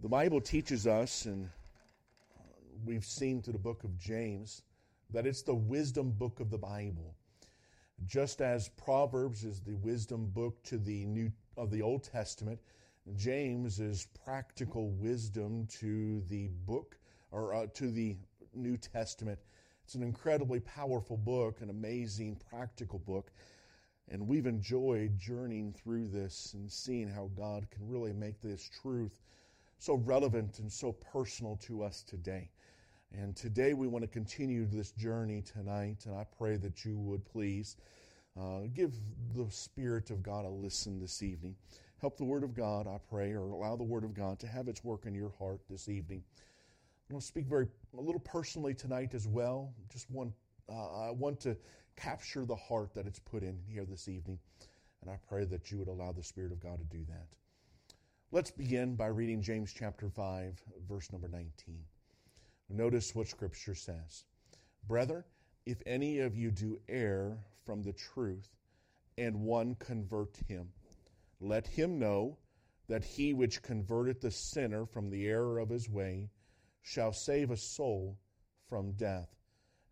The Bible teaches us, and we've seen through the book of James, that it's the wisdom book of the Bible. Just as Proverbs is the wisdom book to the new of the Old Testament, James is practical wisdom to the book or uh, to the New Testament. It's an incredibly powerful book, an amazing practical book. And we've enjoyed journeying through this and seeing how God can really make this truth so relevant and so personal to us today. And today we want to continue this journey tonight, and I pray that you would please uh, give the Spirit of God a listen this evening. Help the Word of God, I pray, or allow the Word of God to have its work in your heart this evening. I want to speak very a little personally tonight as well. Just one, uh, I want to capture the heart that it's put in here this evening, and I pray that you would allow the Spirit of God to do that. Let's begin by reading James chapter 5, verse number 19. Notice what Scripture says. Brethren, if any of you do err from the truth, and one convert him, let him know that he which converteth the sinner from the error of his way shall save a soul from death,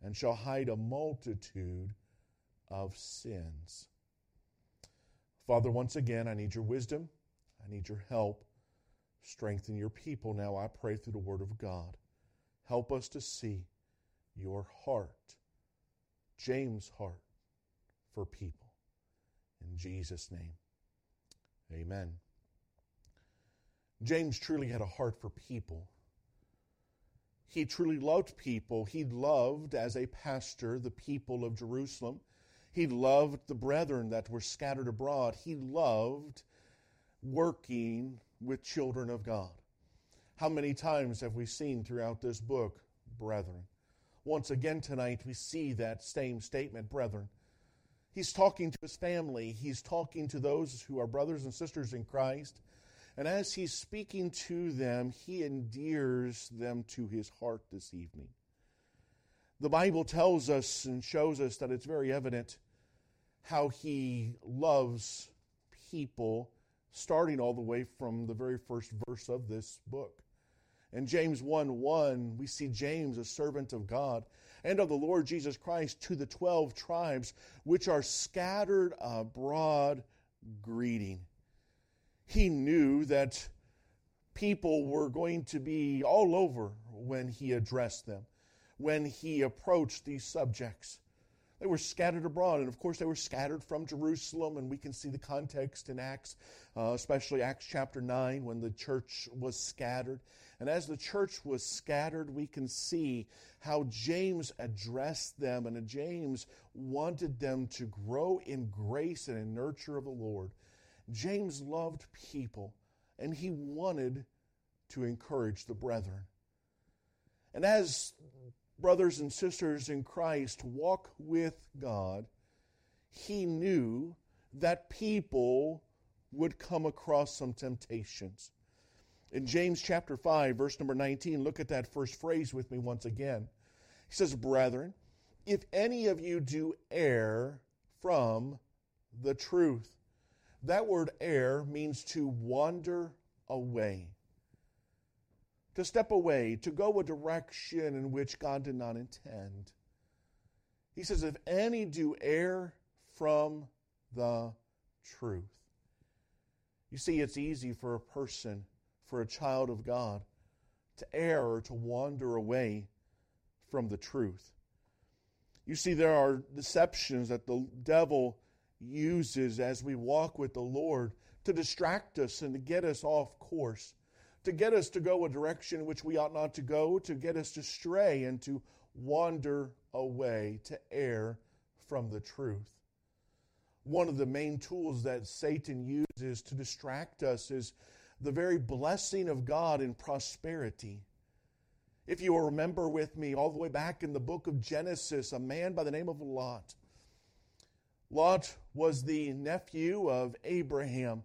and shall hide a multitude of sins. Father, once again, I need your wisdom. I need your help. Strengthen your people now, I pray, through the Word of God. Help us to see your heart, James' heart, for people. In Jesus' name, amen. James truly had a heart for people. He truly loved people. He loved, as a pastor, the people of Jerusalem. He loved the brethren that were scattered abroad. He loved working with children of God. How many times have we seen throughout this book, brethren? Once again tonight, we see that same statement, brethren. He's talking to his family, he's talking to those who are brothers and sisters in Christ. And as he's speaking to them, he endears them to his heart this evening. The Bible tells us and shows us that it's very evident how he loves people, starting all the way from the very first verse of this book. In James 1 1, we see James, a servant of God and of the Lord Jesus Christ, to the 12 tribes which are scattered abroad, greeting. He knew that people were going to be all over when he addressed them, when he approached these subjects. They were scattered abroad, and of course, they were scattered from Jerusalem, and we can see the context in Acts, uh, especially Acts chapter 9, when the church was scattered. And as the church was scattered, we can see how James addressed them, and James wanted them to grow in grace and in nurture of the Lord. James loved people, and he wanted to encourage the brethren. And as brothers and sisters in Christ walk with God, he knew that people would come across some temptations. In James chapter 5, verse number 19, look at that first phrase with me once again. He says, Brethren, if any of you do err from the truth. That word err means to wander away to step away, to go a direction in which God did not intend. He says, If any do err from the truth. You see, it's easy for a person, for a child of God, to err or to wander away from the truth. You see, there are deceptions that the devil uses as we walk with the Lord to distract us and to get us off course to get us to go a direction which we ought not to go, to get us to stray and to wander away, to err from the truth. One of the main tools that Satan uses to distract us is the very blessing of God in prosperity. If you will remember with me, all the way back in the book of Genesis, a man by the name of Lot. Lot was the nephew of Abraham,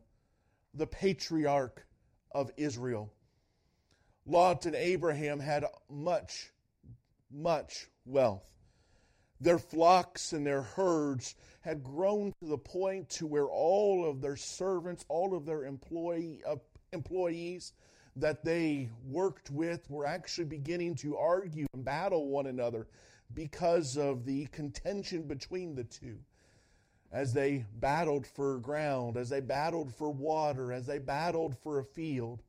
the patriarch of Israel. Lot and Abraham had much, much wealth. Their flocks and their herds had grown to the point to where all of their servants, all of their employee, uh, employees, that they worked with were actually beginning to argue and battle one another because of the contention between the two. As they battled for ground, as they battled for water, as they battled for a field.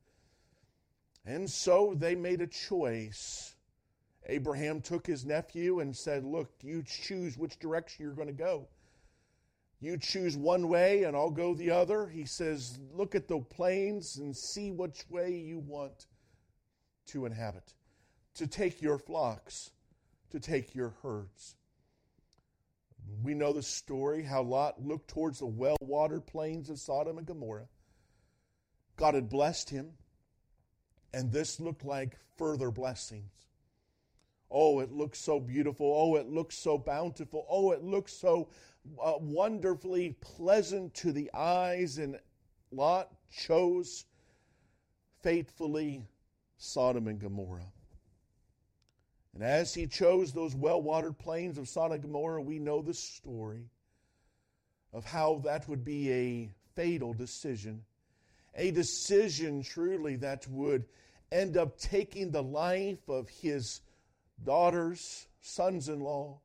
And so they made a choice. Abraham took his nephew and said, Look, you choose which direction you're going to go. You choose one way and I'll go the other. He says, Look at the plains and see which way you want to inhabit, to take your flocks, to take your herds. We know the story how Lot looked towards the well watered plains of Sodom and Gomorrah. God had blessed him, and this looked like further blessings. Oh, it looks so beautiful. Oh, it looks so bountiful. Oh, it looks so uh, wonderfully pleasant to the eyes. And Lot chose faithfully Sodom and Gomorrah. And as he chose those well watered plains of Sodom and Gomorrah, we know the story of how that would be a fatal decision. A decision truly that would end up taking the life of his daughters, sons in law.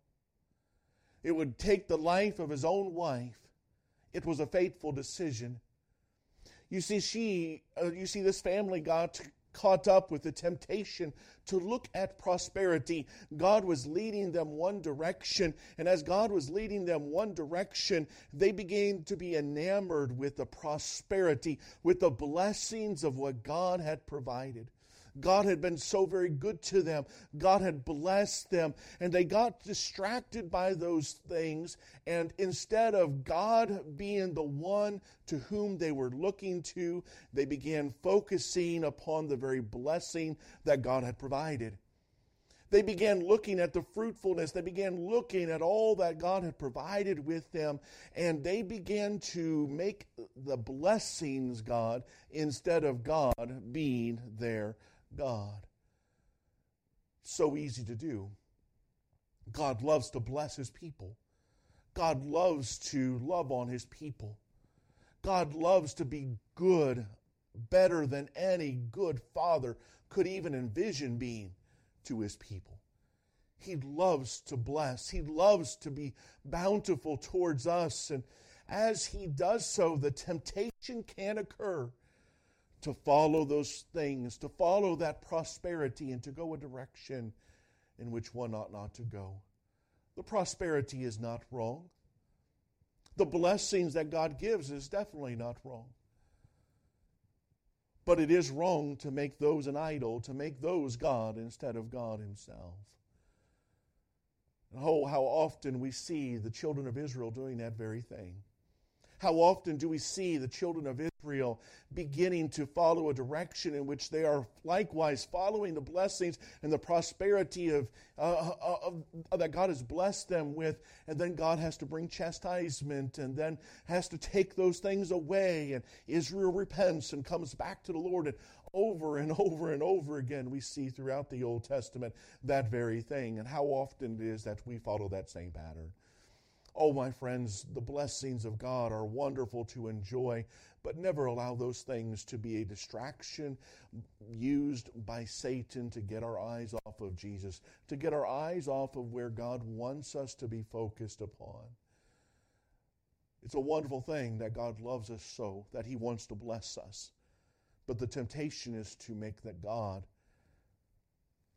It would take the life of his own wife. It was a fateful decision. You see, she, uh, you see, this family got caught up with the temptation to look at prosperity. God was leading them one direction, and as God was leading them one direction, they began to be enamored with the prosperity, with the blessings of what God had provided. God had been so very good to them. God had blessed them. And they got distracted by those things. And instead of God being the one to whom they were looking to, they began focusing upon the very blessing that God had provided. They began looking at the fruitfulness. They began looking at all that God had provided with them. And they began to make the blessings God instead of God being their God. So easy to do. God loves to bless his people. God loves to love on his people. God loves to be good, better than any good father could even envision being to his people. He loves to bless. He loves to be bountiful towards us. And as he does so, the temptation can occur to follow those things, to follow that prosperity, and to go a direction in which one ought not to go. The prosperity is not wrong. The blessings that God gives is definitely not wrong. But it is wrong to make those an idol, to make those God instead of God Himself. And oh, how often we see the children of Israel doing that very thing. How often do we see the children of Israel beginning to follow a direction in which they are likewise following the blessings and the prosperity of, uh, uh, uh, that God has blessed them with, and then God has to bring chastisement and then has to take those things away, and Israel repents and comes back to the Lord, and over and over and over again we see throughout the Old Testament that very thing, and how often it is that we follow that same pattern. Oh, my friends, the blessings of God are wonderful to enjoy, but never allow those things to be a distraction used by Satan to get our eyes off of Jesus, to get our eyes off of where God wants us to be focused upon. It's a wonderful thing that God loves us so, that He wants to bless us. But the temptation is to make that God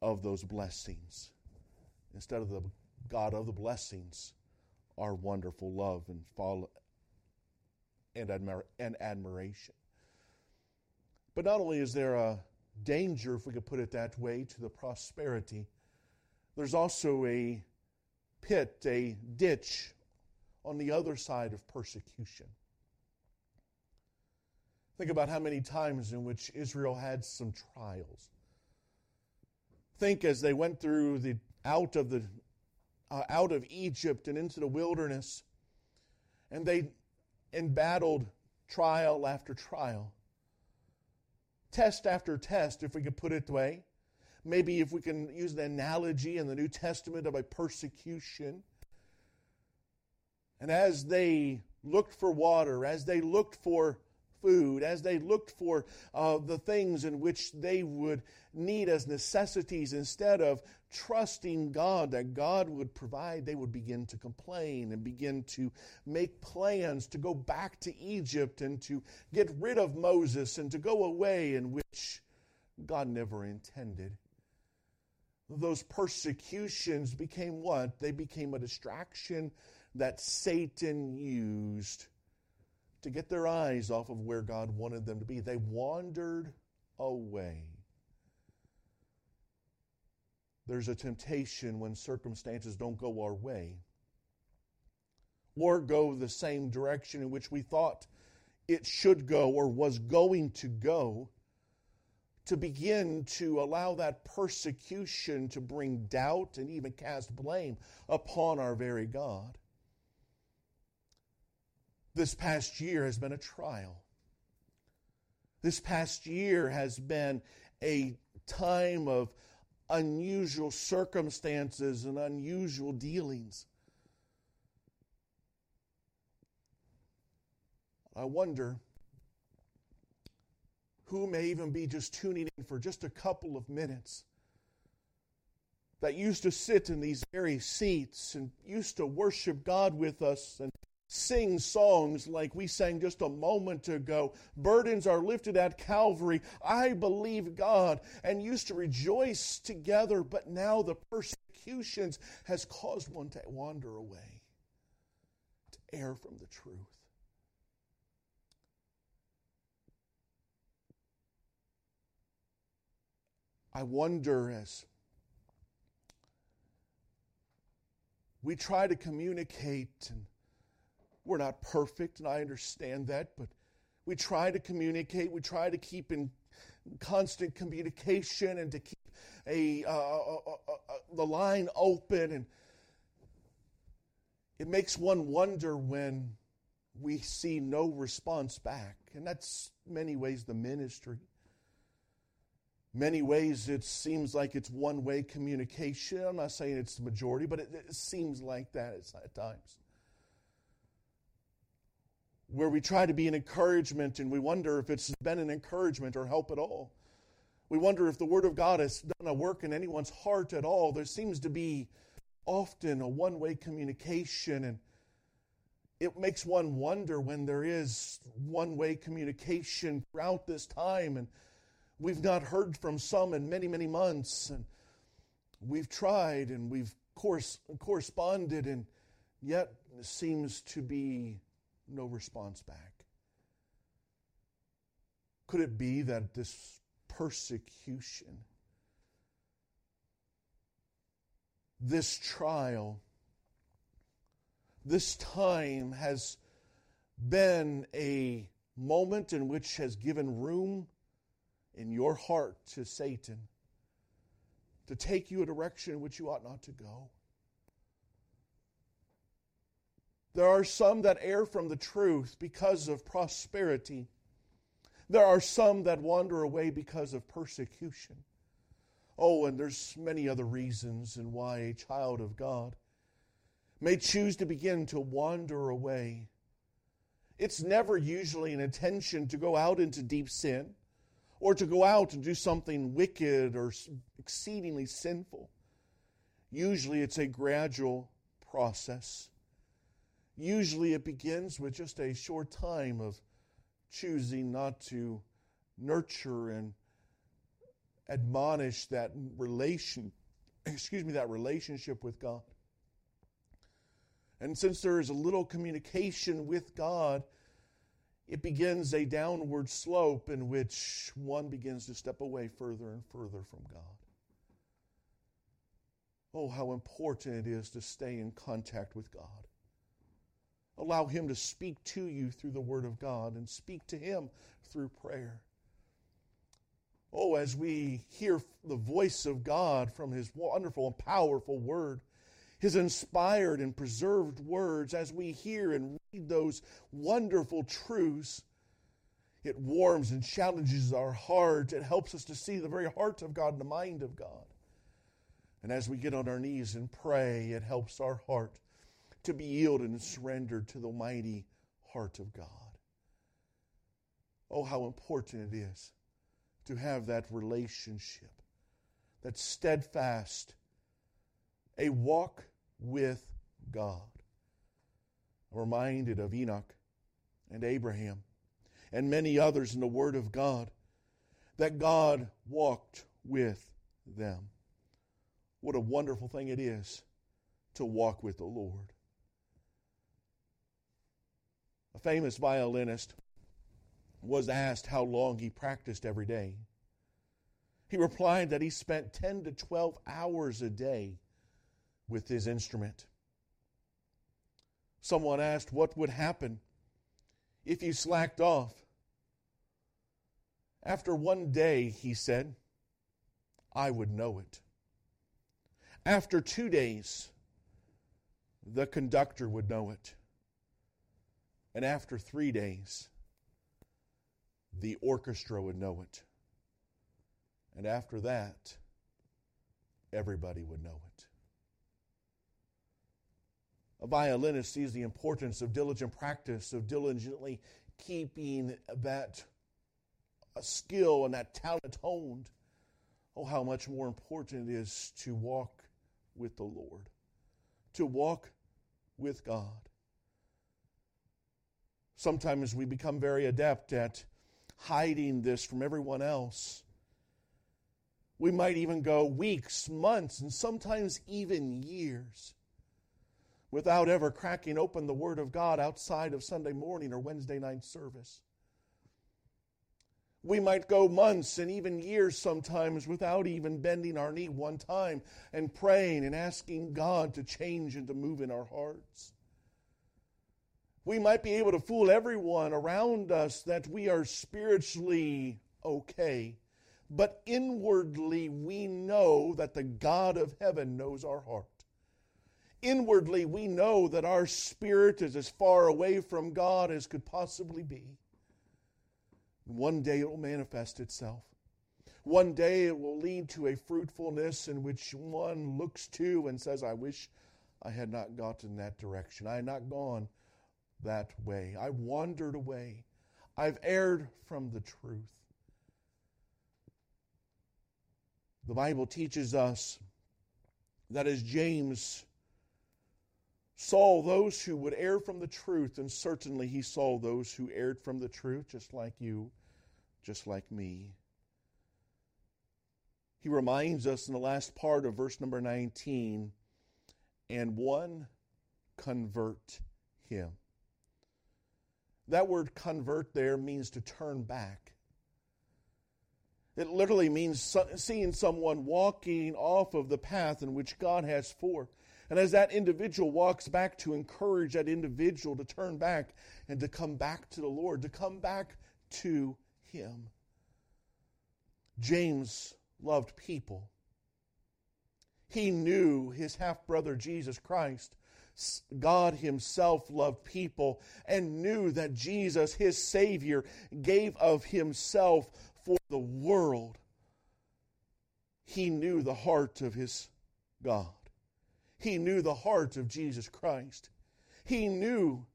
of those blessings instead of the God of the blessings our wonderful love and follow and, and admiration. But not only is there a danger, if we could put it that way, to the prosperity, there's also a pit, a ditch on the other side of persecution. Think about how many times in which Israel had some trials. Think as they went through the out of the uh, out of Egypt and into the wilderness. And they embattled trial after trial, test after test, if we could put it that way. Maybe if we can use the analogy in the New Testament of a persecution. And as they looked for water, as they looked for food, as they looked for uh, the things in which they would need as necessities, instead of trusting God that God would provide, they would begin to complain and begin to make plans to go back to Egypt and to get rid of Moses and to go away, in which God never intended. Those persecutions became what? They became a distraction that Satan used to get their eyes off of where God wanted them to be. They wandered away. There's a temptation when circumstances don't go our way or go the same direction in which we thought it should go or was going to go to begin to allow that persecution to bring doubt and even cast blame upon our very God. This past year has been a trial. This past year has been a time of unusual circumstances and unusual dealings. I wonder who may even be just tuning in for just a couple of minutes that used to sit in these very seats and used to worship God with us and sing songs like we sang just a moment ago. Burdens are lifted at Calvary. I believe God and used to rejoice together, but now the persecutions has caused one to wander away, to err from the truth. I wonder as we try to communicate, and we're not perfect, and I understand that, but we try to communicate, we try to keep in constant communication and to keep a, uh, uh, uh, the line open. And it makes one wonder when we see no response back. And that's many ways the ministry many ways it seems like it's one way communication. I'm not saying it's the majority, but it, it seems like that at times. Where we try to be an encouragement and we wonder if it's been an encouragement or help at all. We wonder if the Word of God has done a work in anyone's heart at all. There seems to be often a one way communication, and it makes one wonder when there is one way communication throughout this time. And We've not heard from some in many, many months, and we've tried and we've course, corresponded, and yet seems to be no response back. Could it be that this persecution, this trial, this time has been a moment in which has given room in your heart to Satan to take you a direction in which you ought not to go. There are some that err from the truth because of prosperity. There are some that wander away because of persecution. Oh, and there's many other reasons in why a child of God may choose to begin to wander away. It's never usually an intention to go out into deep sin or to go out and do something wicked or exceedingly sinful. Usually it's a gradual process. Usually it begins with just a short time of choosing not to nurture and admonish that relation excuse me that relationship with God. And since there is a little communication with God, it begins a downward slope in which one begins to step away further and further from God. Oh, how important it is to stay in contact with God. Allow Him to speak to you through the Word of God and speak to Him through prayer. Oh, as we hear the voice of God from His wonderful and powerful Word, his inspired and preserved words, as we hear and read those wonderful truths, it warms and challenges our heart. It helps us to see the very heart of God and the mind of God. And as we get on our knees and pray, it helps our heart to be yielded and surrendered to the mighty heart of God. Oh, how important it is to have that relationship, that steadfast, a walk with God. I'm reminded of Enoch and Abraham and many others in the Word of God that God walked with them. What a wonderful thing it is to walk with the Lord. A famous violinist was asked how long he practiced every day. He replied that he spent 10 to 12 hours a day with his instrument. Someone asked what would happen if you slacked off. After one day, he said, I would know it. After two days, the conductor would know it. And after three days, the orchestra would know it. And after that, everybody would know it. A violinist sees the importance of diligent practice, of diligently keeping that skill and that talent honed. Oh, how much more important it is to walk with the Lord, to walk with God. Sometimes we become very adept at hiding this from everyone else. We might even go weeks, months, and sometimes even years without ever cracking open the Word of God outside of Sunday morning or Wednesday night service. We might go months and even years sometimes without even bending our knee one time and praying and asking God to change and to move in our hearts. We might be able to fool everyone around us that we are spiritually okay, but inwardly we know that the God of heaven knows our heart. Inwardly we know that our spirit is as far away from God as could possibly be. One day it will manifest itself. One day it will lead to a fruitfulness in which one looks to and says, I wish I had not gotten that direction. I had not gone that way. I wandered away. I've erred from the truth. The Bible teaches us that as James saw those who would err from the truth, and certainly he saw those who erred from the truth, just like you, just like me. He reminds us in the last part of verse number 19 and one convert him. That word convert there means to turn back. It literally means seeing someone walking off of the path in which God has for. And as that individual walks back to encourage that individual to turn back and to come back to the Lord, to come back to Him. James loved people. He knew his half brother Jesus Christ God Himself loved people and knew that Jesus, His Savior, gave of Himself for the world. He knew the heart of His God. He knew the heart of Jesus Christ. He knew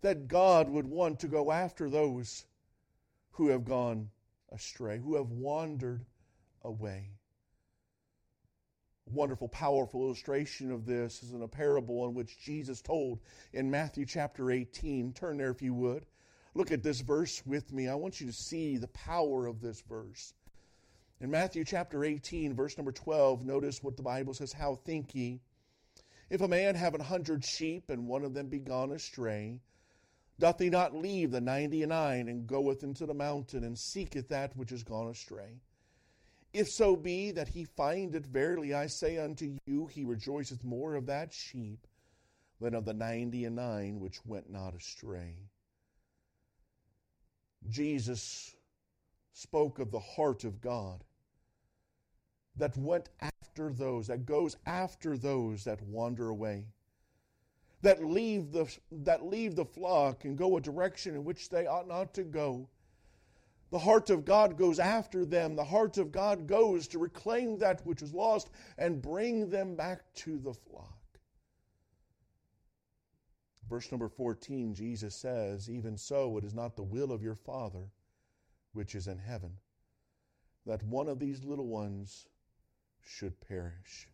that God would want to go after those who have gone astray, who have wandered away wonderful, powerful illustration of this is in a parable in which Jesus told in Matthew chapter 18. Turn there if you would. Look at this verse with me. I want you to see the power of this verse. In Matthew chapter 18, verse number 12, notice what the Bible says How think ye? If a man have an hundred sheep, and one of them be gone astray, doth he not leave the ninety and nine, and goeth into the mountain, and seeketh that which is gone astray? If so be that he find it, verily I say unto you, he rejoiceth more of that sheep than of the ninety and nine which went not astray. Jesus spoke of the heart of God that went after those, that goes after those that wander away, that leave the, that leave the flock and go a direction in which they ought not to go the heart of God goes after them. The heart of God goes to reclaim that which is lost and bring them back to the flock. Verse number 14, Jesus says, Even so, it is not the will of your Father which is in heaven that one of these little ones should perish.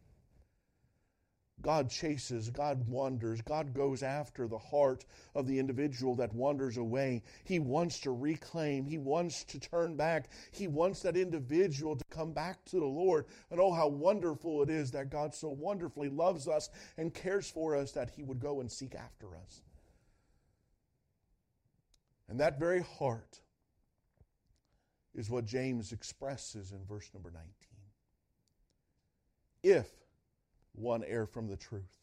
God chases, God wanders, God goes after the heart of the individual that wanders away. He wants to reclaim, He wants to turn back, He wants that individual to come back to the Lord. And oh, how wonderful it is that God so wonderfully loves us and cares for us that He would go and seek after us. And that very heart is what James expresses in verse number 19. If one err from the truth.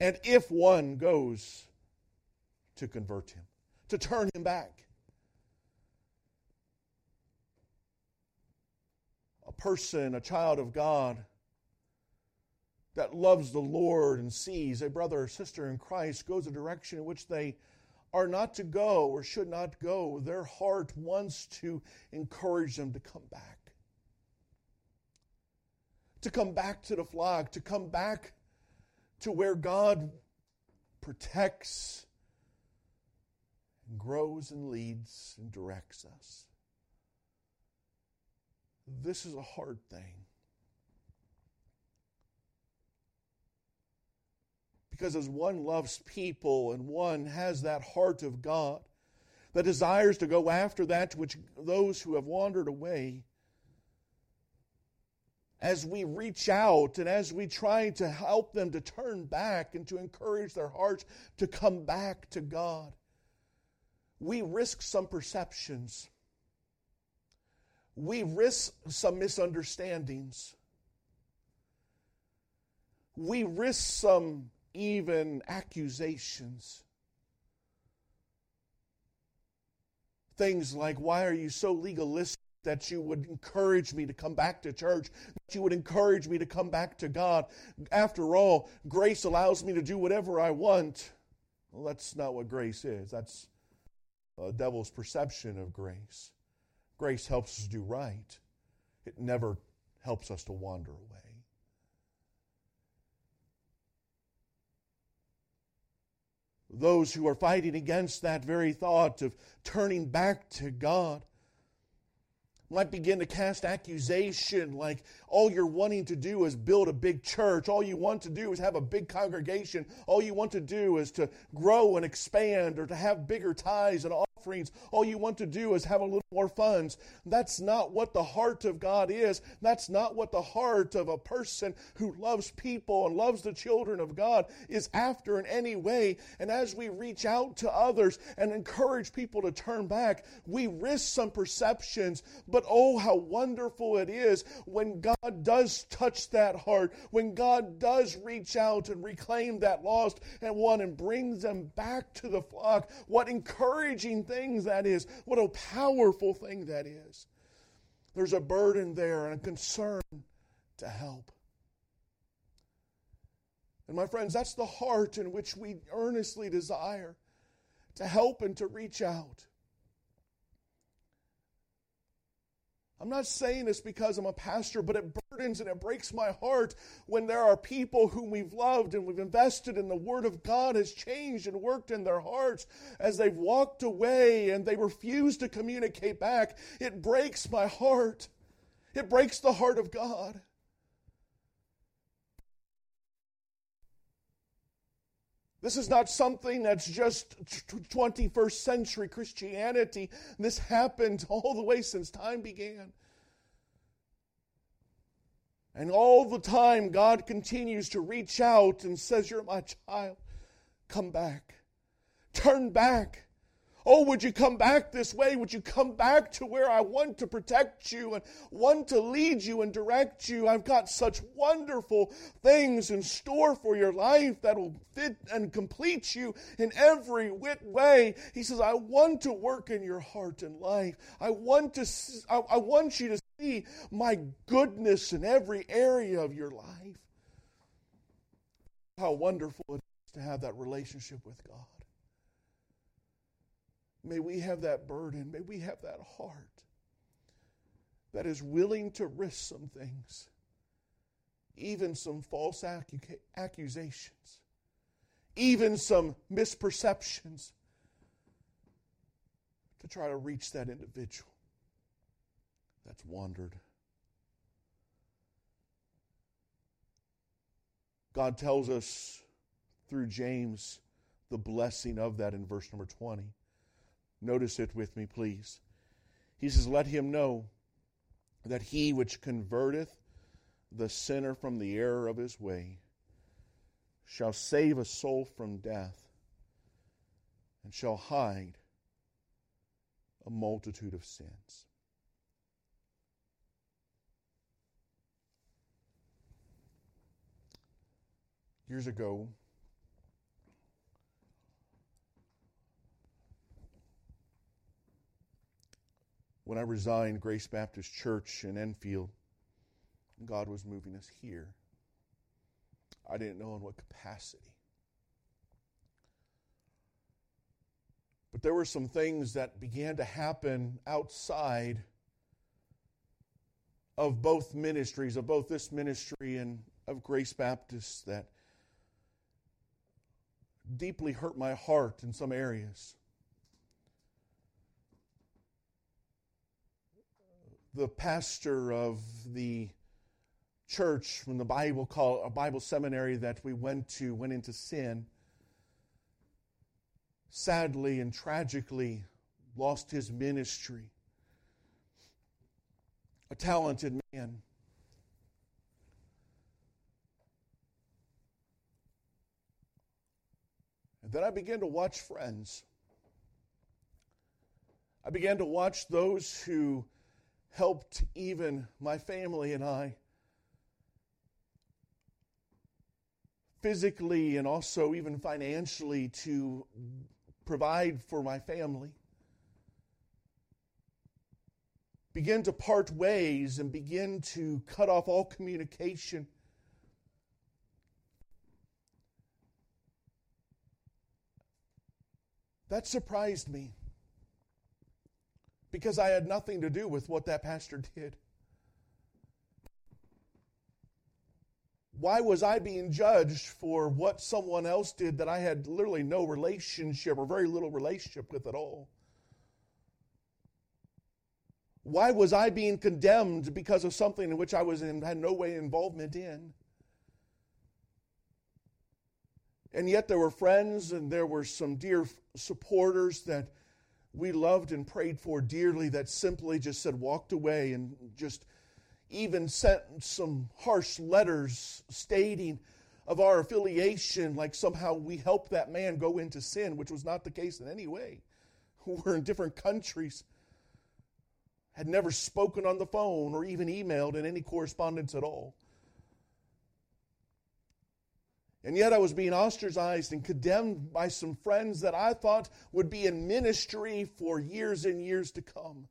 And if one goes to convert him, to turn him back, a person, a child of God that loves the Lord and sees a brother or sister in Christ goes a direction in which they are not to go or should not go, their heart wants to encourage them to come back to come back to the flock, to come back to where God protects and grows and leads and directs us. This is a hard thing. Because as one loves people and one has that heart of God that desires to go after that which those who have wandered away, as we reach out and as we try to help them to turn back and to encourage their hearts to come back to God, we risk some perceptions. We risk some misunderstandings. We risk some even accusations. Things like, why are you so legalistic? That you would encourage me to come back to church, that you would encourage me to come back to God. After all, grace allows me to do whatever I want. Well, that's not what grace is. That's a devil's perception of grace. Grace helps us do right, it never helps us to wander away. Those who are fighting against that very thought of turning back to God might begin to cast accusation like all you're wanting to do is build a big church. All you want to do is have a big congregation. All you want to do is to grow and expand or to have bigger ties and offerings. All you want to do is have a little more funds. That's not what the heart of God is. That's not what the heart of a person who loves people and loves the children of God is after in any way. And as we reach out to others and encourage people to turn back, we risk some perceptions. But oh, how wonderful it is when God does touch that heart, when God does reach out and reclaim that lost and one and brings them back to the flock. What encouraging things that is. What a powerful thing that is. There's a burden there and a concern to help. And my friends, that's the heart in which we earnestly desire to help and to reach out. I'm not saying this because I'm a pastor, but it burdens and it breaks my heart when there are people whom we've loved and we've invested in the Word of God has changed and worked in their hearts as they've walked away and they refuse to communicate back. It breaks my heart. It breaks the heart of God. This is not something that's just 21st century Christianity. This happened all the way since time began. And all the time, God continues to reach out and says, You're my child. Come back. Turn back. Oh, would you come back this way? Would you come back to where I want to protect you and want to lead you and direct you? I've got such wonderful things in store for your life that will fit and complete you in every way. He says, I want to work in your heart and life. I want to, I, I want you to see my goodness in every area of your life. How wonderful it is to have that relationship with God. May we have that burden. May we have that heart that is willing to risk some things, even some false accusations, even some misperceptions to try to reach that individual that's wandered. God tells us through James the blessing of that in verse number 20. Notice it with me, please. He says, Let him know that he which converteth the sinner from the error of his way shall save a soul from death and shall hide a multitude of sins. Years ago, when I resigned Grace Baptist Church in Enfield, God was moving us here. I didn't know in what capacity. But there were some things that began to happen outside of both ministries, of both this ministry and of Grace Baptist, that deeply hurt my heart in some areas. The pastor of the church from the Bible call a Bible seminary that we went to went into sin. Sadly and tragically lost his ministry. A talented man. And then I began to watch friends. I began to watch those who helped even my family and I physically and also even financially to provide for my family. Begin to part ways and begin to cut off all communication. That surprised me because I had nothing to do with what that pastor did. Why was I being judged for what someone else did that I had literally no relationship or very little relationship with at all? Why was I being condemned because of something in which I was in, had no way involvement in? And yet there were friends and there were some dear supporters that we loved and prayed for dearly that simply just said, walked away and just even sent some harsh letters stating of our affiliation, like somehow we helped that man go into sin, which was not the case in any way. We're in different countries, had never spoken on the phone or even emailed in any correspondence at all. And yet I was being ostracized and condemned by some friends that I thought would be in ministry for years and years to come.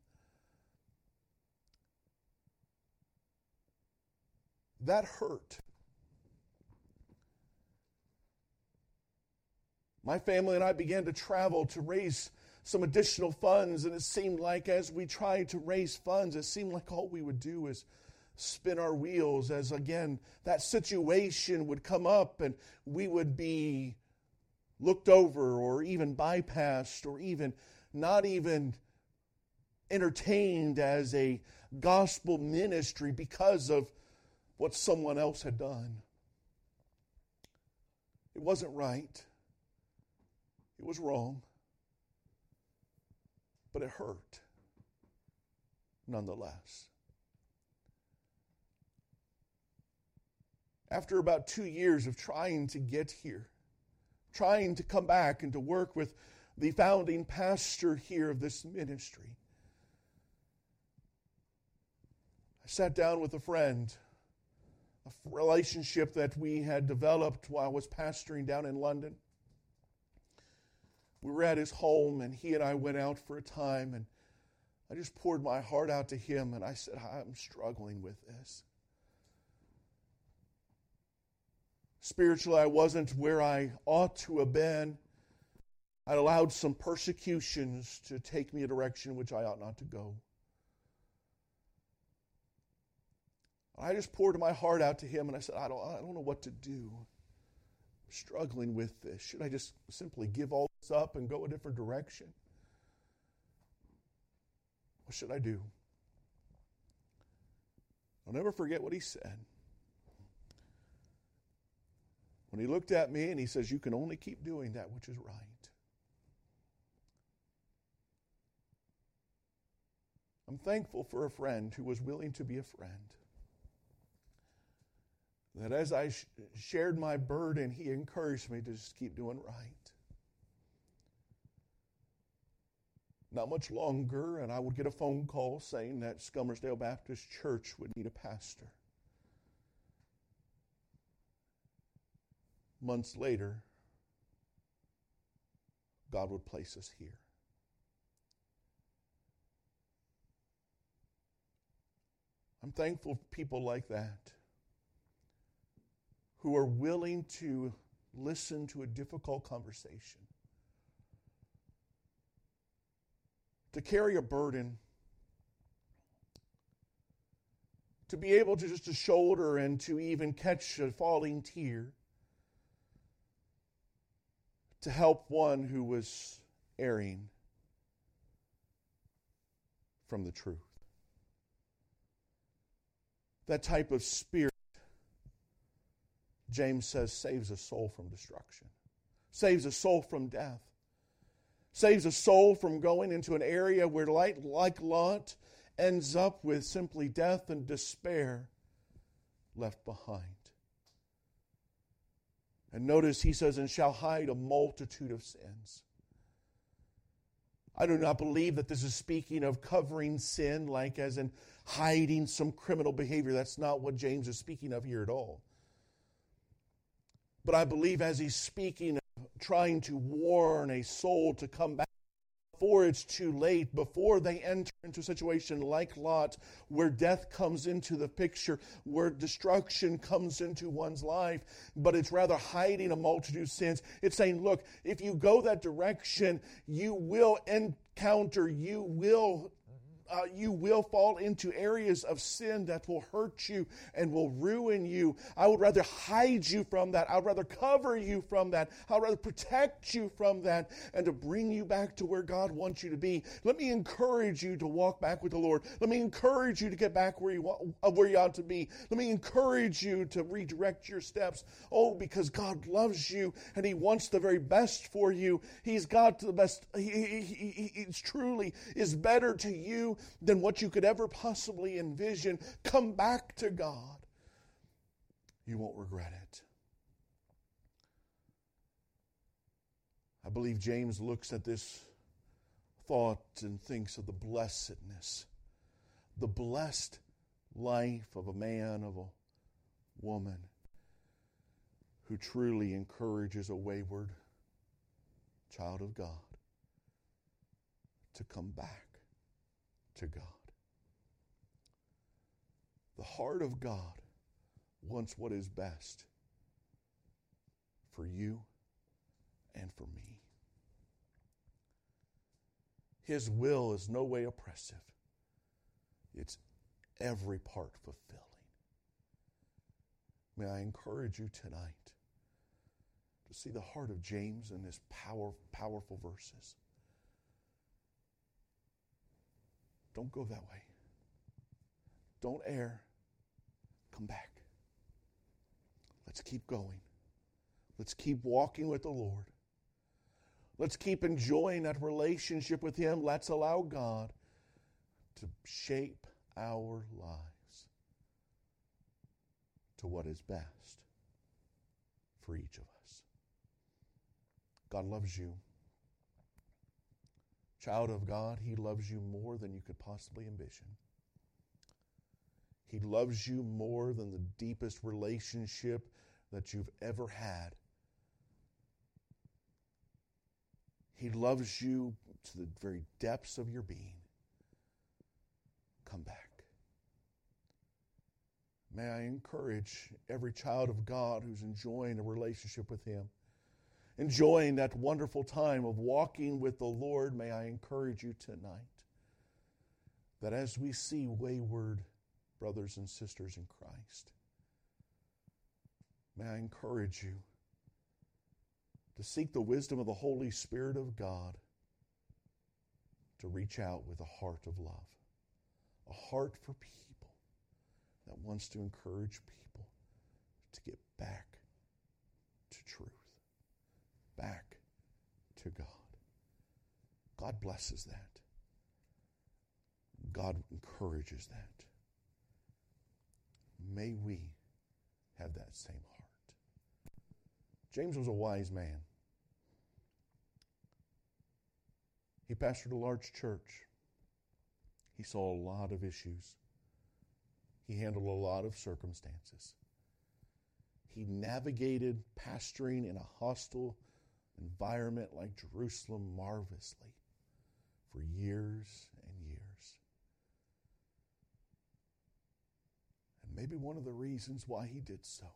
That hurt. My family and I began to travel to raise some additional funds, and it seemed like as we tried to raise funds, it seemed like all we would do is spin our wheels as again that situation would come up and we would be looked over or even bypassed or even not even entertained as a gospel ministry because of what someone else had done. It wasn't right. It was wrong. But it hurt nonetheless. After about two years of trying to get here, trying to come back and to work with the founding pastor here of this ministry, I sat down with a friend a relationship that we had developed while I was pastoring down in London. We were at his home, and he and I went out for a time, and I just poured my heart out to him, and I said, I'm struggling with this. Spiritually, I wasn't where I ought to have been. I'd allowed some persecutions to take me a direction which I ought not to go. I just poured my heart out to him and I said, I don't, I don't know what to do. I'm struggling with this. Should I just simply give all this up and go a different direction? What should I do? I'll never forget what he said. When he looked at me and he says, You can only keep doing that which is right. I'm thankful for a friend who was willing to be a friend. That as I sh- shared my burden, he encouraged me to just keep doing right. Not much longer, and I would get a phone call saying that Skummersdale Baptist Church would need a pastor. Months later, God would place us here. I'm thankful for people like that who are willing to listen to a difficult conversation, to carry a burden, to be able to just to shoulder and to even catch a falling tear, to help one who was erring from the truth that type of spirit, James says, saves a soul from destruction, saves a soul from death, saves a soul from going into an area where, light, like Lot, ends up with simply death and despair left behind. And notice he says, and shall hide a multitude of sins. I do not believe that this is speaking of covering sin, like as in hiding some criminal behavior. That's not what James is speaking of here at all. But I believe as he's speaking of trying to warn a soul to come back before it's too late, before they enter into a situation like Lot, where death comes into the picture, where destruction comes into one's life, but it's rather hiding a multitude of sins. It's saying, look, if you go that direction, you will encounter, you will uh, you will fall into areas of sin that will hurt you and will ruin you. I would rather hide you from that. I would rather cover you from that. I would rather protect you from that and to bring you back to where God wants you to be. Let me encourage you to walk back with the Lord. Let me encourage you to get back where you want, uh, where you ought to be. Let me encourage you to redirect your steps. Oh, because God loves you and He wants the very best for you. He's got the best. He, he, he, he truly is better to you than what you could ever possibly envision. Come back to God. You won't regret it. I believe James looks at this thought and thinks of the blessedness, the blessed life of a man, of a woman who truly encourages a wayward child of God to come back to God. The heart of God wants what is best for you and for me. His will is no way oppressive, it's every part fulfilling. May I encourage you tonight to see the heart of James in his power, powerful verses. Don't go that way. Don't err. Come back. Let's keep going. Let's keep walking with the Lord. Let's keep enjoying that relationship with Him. Let's allow God to shape our lives to what is best for each of us. God loves you. Child of God, He loves you more than you could possibly ambition. He loves you more than the deepest relationship that you've ever had. He loves you to the very depths of your being. Come back. May I encourage every child of God who's enjoying a relationship with Him enjoying that wonderful time of walking with the Lord, may I encourage you tonight that as we see wayward brothers and sisters in Christ, may I encourage you to seek the wisdom of the Holy Spirit of God to reach out with a heart of love, a heart for people that wants to encourage people to get back to truth, back to God. God blesses that. God encourages that. May we have that same heart. James was a wise man. He pastored a large church. He saw a lot of issues. He handled a lot of circumstances. He navigated pastoring in a hostile environment like Jerusalem marvelously for years and years. And maybe one of the reasons why he did so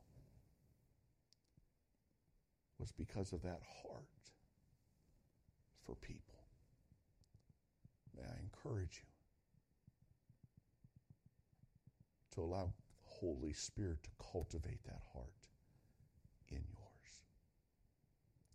was because of that heart for people. May I encourage you to allow the Holy Spirit to cultivate that heart